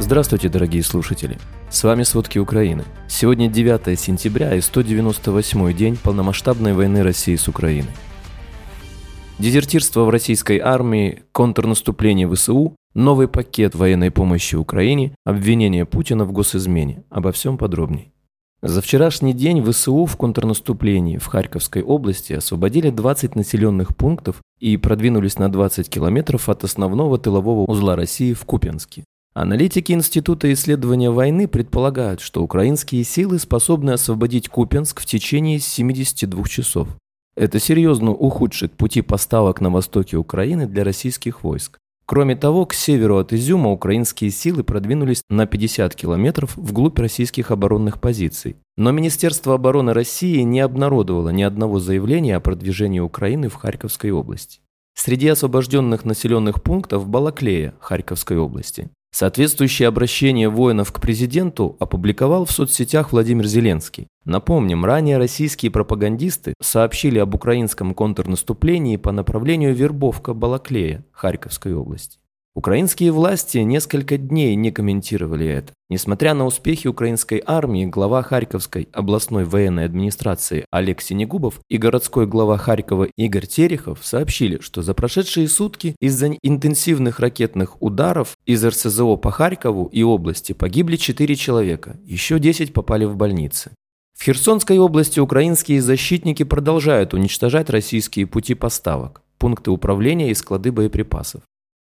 Здравствуйте, дорогие слушатели! С вами «Сводки Украины». Сегодня 9 сентября и 198 день полномасштабной войны России с Украиной. Дезертирство в российской армии, контрнаступление ВСУ, новый пакет военной помощи Украине, обвинение Путина в госизмене. Обо всем подробней. За вчерашний день ВСУ в контрнаступлении в Харьковской области освободили 20 населенных пунктов и продвинулись на 20 километров от основного тылового узла России в Купенске. Аналитики Института исследования войны предполагают, что украинские силы способны освободить Купенск в течение 72 часов. Это серьезно ухудшит пути поставок на востоке Украины для российских войск. Кроме того, к северу от Изюма украинские силы продвинулись на 50 километров вглубь российских оборонных позиций. Но Министерство обороны России не обнародовало ни одного заявления о продвижении Украины в Харьковской области. Среди освобожденных населенных пунктов Балаклея Харьковской области. Соответствующее обращение воинов к президенту опубликовал в соцсетях Владимир Зеленский. Напомним, ранее российские пропагандисты сообщили об украинском контрнаступлении по направлению Вербовка-Балаклея Харьковской области. Украинские власти несколько дней не комментировали это. Несмотря на успехи украинской армии, глава Харьковской областной военной администрации Олег Синегубов и городской глава Харькова Игорь Терехов сообщили, что за прошедшие сутки из-за интенсивных ракетных ударов из РСЗО по Харькову и области погибли 4 человека, еще 10 попали в больницы. В Херсонской области украинские защитники продолжают уничтожать российские пути поставок, пункты управления и склады боеприпасов.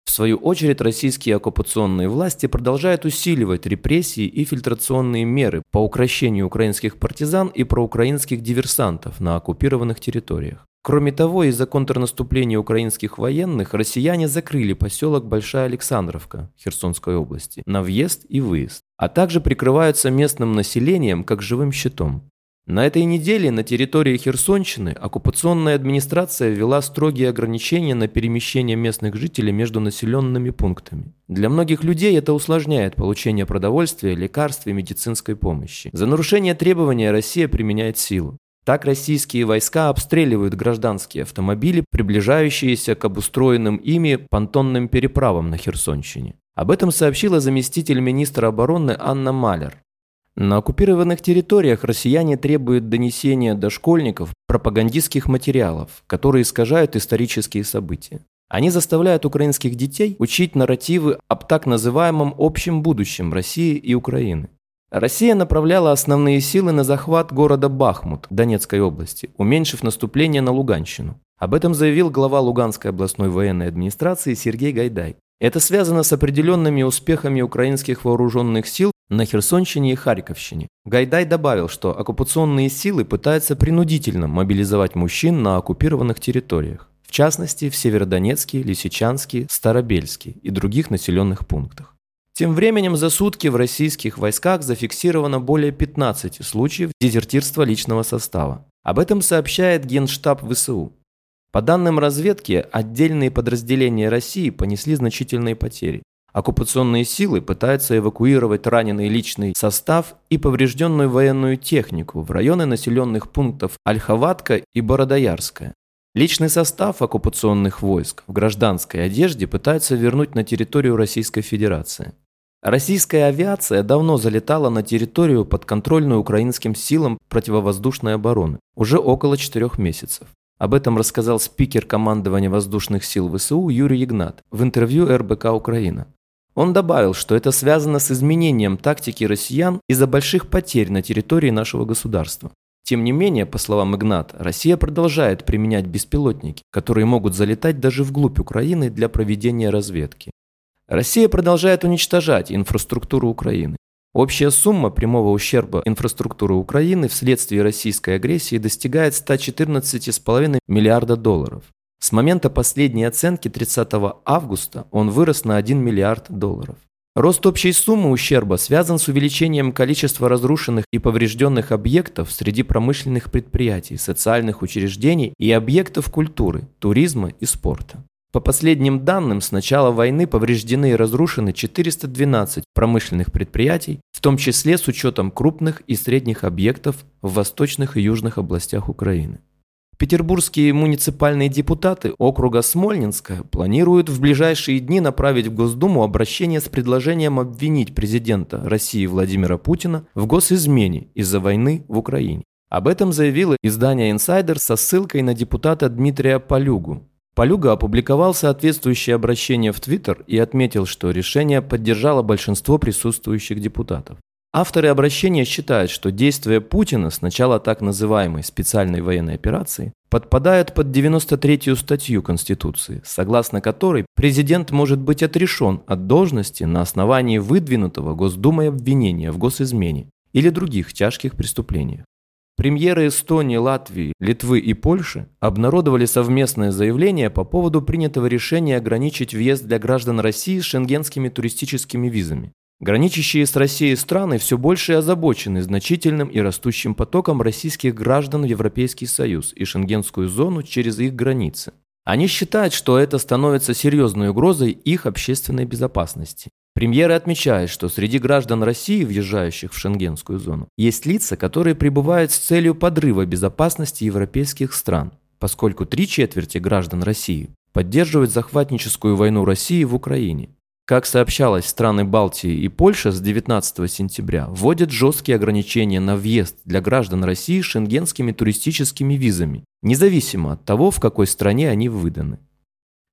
В свою очередь, российские оккупационные власти продолжают усиливать репрессии и фильтрационные меры по укрощению украинских партизан и проукраинских диверсантов на оккупированных территориях. Кроме того, из-за контрнаступления украинских военных россияне закрыли поселок Большая Александровка Херсонской области на въезд и выезд, а также прикрываются местным населением как живым щитом. На этой неделе на территории Херсонщины оккупационная администрация ввела строгие ограничения на перемещение местных жителей между населенными пунктами. Для многих людей это усложняет получение продовольствия, лекарств и медицинской помощи. За нарушение требования Россия применяет силу. Так российские войска обстреливают гражданские автомобили, приближающиеся к обустроенным ими понтонным переправам на Херсонщине. Об этом сообщила заместитель министра обороны Анна Малер. На оккупированных территориях россияне требуют донесения до школьников пропагандистских материалов, которые искажают исторические события. Они заставляют украинских детей учить нарративы об так называемом общем будущем России и Украины. Россия направляла основные силы на захват города Бахмут Донецкой области, уменьшив наступление на Луганщину. Об этом заявил глава Луганской областной военной администрации Сергей Гайдай. Это связано с определенными успехами украинских вооруженных сил на Херсонщине и Харьковщине. Гайдай добавил, что оккупационные силы пытаются принудительно мобилизовать мужчин на оккупированных территориях, в частности в Северодонецке, Лисичанске, Старобельске и других населенных пунктах. Тем временем за сутки в российских войсках зафиксировано более 15 случаев дезертирства личного состава. Об этом сообщает Генштаб ВСУ. По данным разведки, отдельные подразделения России понесли значительные потери. Оккупационные силы пытаются эвакуировать раненый личный состав и поврежденную военную технику в районы населенных пунктов Ольховатка и Бородоярская. Личный состав оккупационных войск в гражданской одежде пытаются вернуть на территорию Российской Федерации. Российская авиация давно залетала на территорию подконтрольную украинским силам противовоздушной обороны уже около четырех месяцев. Об этом рассказал спикер командования воздушных сил ВСУ Юрий Игнат в интервью РБК «Украина». Он добавил, что это связано с изменением тактики россиян из-за больших потерь на территории нашего государства. Тем не менее, по словам Игната, Россия продолжает применять беспилотники, которые могут залетать даже вглубь Украины для проведения разведки. Россия продолжает уничтожать инфраструктуру Украины. Общая сумма прямого ущерба инфраструктуры Украины вследствие российской агрессии достигает 114,5 миллиарда долларов. С момента последней оценки 30 августа он вырос на 1 миллиард долларов. Рост общей суммы ущерба связан с увеличением количества разрушенных и поврежденных объектов среди промышленных предприятий, социальных учреждений и объектов культуры, туризма и спорта. По последним данным, с начала войны повреждены и разрушены 412 промышленных предприятий, в том числе с учетом крупных и средних объектов в восточных и южных областях Украины. Петербургские муниципальные депутаты округа Смольнинская планируют в ближайшие дни направить в Госдуму обращение с предложением обвинить президента России Владимира Путина в госизмене из-за войны в Украине. Об этом заявило издание «Инсайдер» со ссылкой на депутата Дмитрия Полюгу. Полюга опубликовал соответствующее обращение в Твиттер и отметил, что решение поддержало большинство присутствующих депутатов. Авторы обращения считают, что действия Путина с начала так называемой специальной военной операции подпадают под 93-ю статью Конституции, согласно которой президент может быть отрешен от должности на основании выдвинутого Госдумой обвинения в госизмене или других тяжких преступлениях. Премьеры Эстонии, Латвии, Литвы и Польши обнародовали совместное заявление по поводу принятого решения ограничить въезд для граждан России с шенгенскими туристическими визами. Граничащие с Россией страны все больше озабочены значительным и растущим потоком российских граждан в Европейский Союз и шенгенскую зону через их границы. Они считают, что это становится серьезной угрозой их общественной безопасности. Премьеры отмечают, что среди граждан России, въезжающих в шенгенскую зону, есть лица, которые прибывают с целью подрыва безопасности европейских стран, поскольку три четверти граждан России поддерживают захватническую войну России в Украине. Как сообщалось, страны Балтии и Польша с 19 сентября вводят жесткие ограничения на въезд для граждан России шенгенскими туристическими визами, независимо от того, в какой стране они выданы.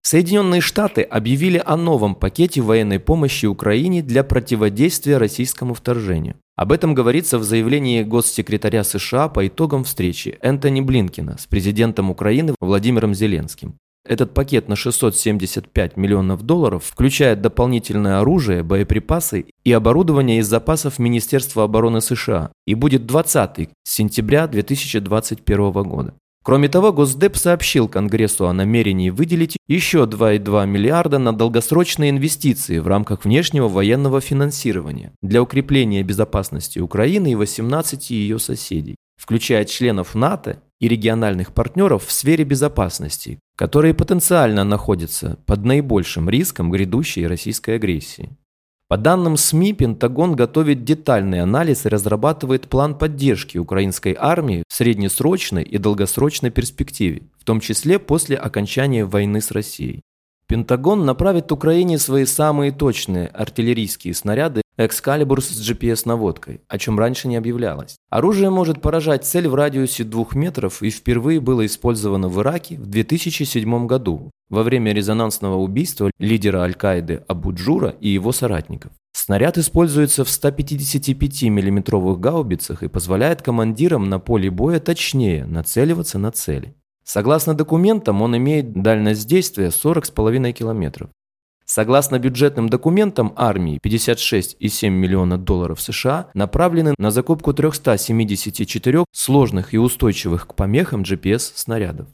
Соединенные Штаты объявили о новом пакете военной помощи Украине для противодействия российскому вторжению. Об этом говорится в заявлении госсекретаря США по итогам встречи Энтони Блинкина с президентом Украины Владимиром Зеленским. Этот пакет на 675 миллионов долларов включает дополнительное оружие, боеприпасы и оборудование из запасов Министерства обороны США и будет 20 с сентября 2021 года. Кроме того, Госдеп сообщил Конгрессу о намерении выделить еще 2,2 миллиарда на долгосрочные инвестиции в рамках внешнего военного финансирования для укрепления безопасности Украины и 18 ее соседей, включая членов НАТО и региональных партнеров в сфере безопасности, которые потенциально находятся под наибольшим риском грядущей российской агрессии. По данным СМИ, Пентагон готовит детальный анализ и разрабатывает план поддержки украинской армии в среднесрочной и долгосрочной перспективе, в том числе после окончания войны с Россией. Пентагон направит Украине свои самые точные артиллерийские снаряды Экскалибур с GPS-наводкой, о чем раньше не объявлялось. Оружие может поражать цель в радиусе двух метров и впервые было использовано в Ираке в 2007 году во время резонансного убийства лидера Аль-Каиды Абу-Джура и его соратников. Снаряд используется в 155 миллиметровых гаубицах и позволяет командирам на поле боя точнее нацеливаться на цели. Согласно документам, он имеет дальность действия 40,5 километров. Согласно бюджетным документам армии, 56,7 миллиона долларов США направлены на закупку 374 сложных и устойчивых к помехам GPS-снарядов.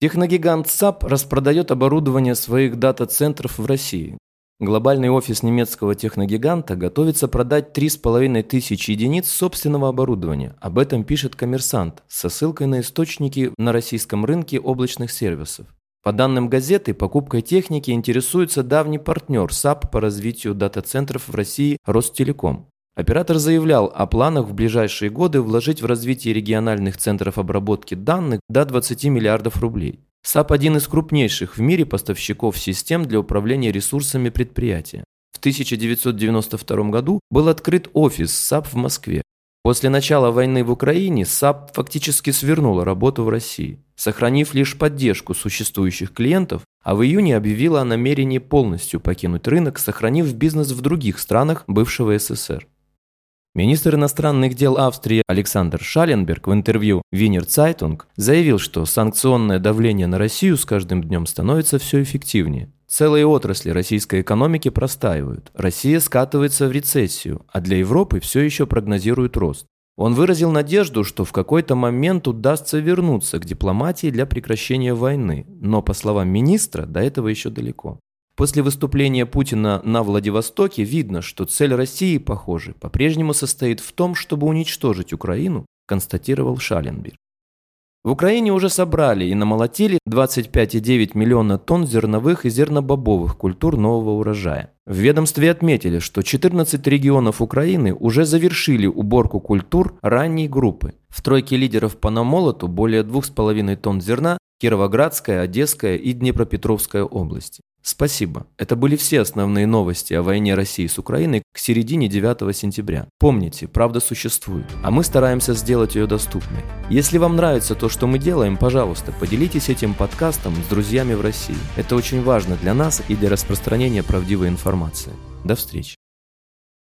Техногигант SAP распродает оборудование своих дата-центров в России. Глобальный офис немецкого техногиганта готовится продать 3,5 тысячи единиц собственного оборудования. Об этом пишет Коммерсантъ со ссылкой на источники на российском рынке облачных сервисов. По данным газеты, покупкой техники интересуется давний партнер SAP по развитию дата-центров в России Ростелеком. Оператор заявлял о планах в ближайшие годы вложить в развитие региональных центров обработки данных до 20 миллиардов рублей. SAP – один из крупнейших в мире поставщиков систем для управления ресурсами предприятия. В 1992 году был открыт офис SAP в Москве. После начала войны в Украине SAP фактически свернула работу в России, сохранив лишь поддержку существующих клиентов, а в июне объявила о намерении полностью покинуть рынок, сохранив бизнес в других странах бывшего СССР. Министр иностранных дел Австрии Александр Шаленберг в интервью Wiener Zeitung заявил, что санкционное давление на Россию с каждым днем становится все эффективнее. Целые отрасли российской экономики простаивают. Россия скатывается в рецессию, а для Европы все еще прогнозируют рост. Он выразил надежду, что в какой-то момент удастся вернуться к дипломатии для прекращения войны, но, по словам министра, до этого еще далеко. После выступления Путина на Владивостоке видно, что цель России, похоже, по-прежнему состоит в том, чтобы уничтожить Украину, констатировал Шаленберг. В Украине уже собрали и намолотили 25,9 миллиона тонн зерновых и зернобобовых культур нового урожая. В ведомстве отметили, что 14 регионов Украины уже завершили уборку культур ранней группы. В тройке лидеров по намолоту более 2,5 тонн зерна Кировоградская, Одесская и Днепропетровская области. Спасибо. Это были все основные новости о войне России с Украиной к середине 9 сентября. Помните, правда существует, а мы стараемся сделать ее доступной. Если вам нравится то, что мы делаем, пожалуйста, поделитесь этим подкастом с друзьями в России. Это очень важно для нас и для распространения правдивой информации. До встречи.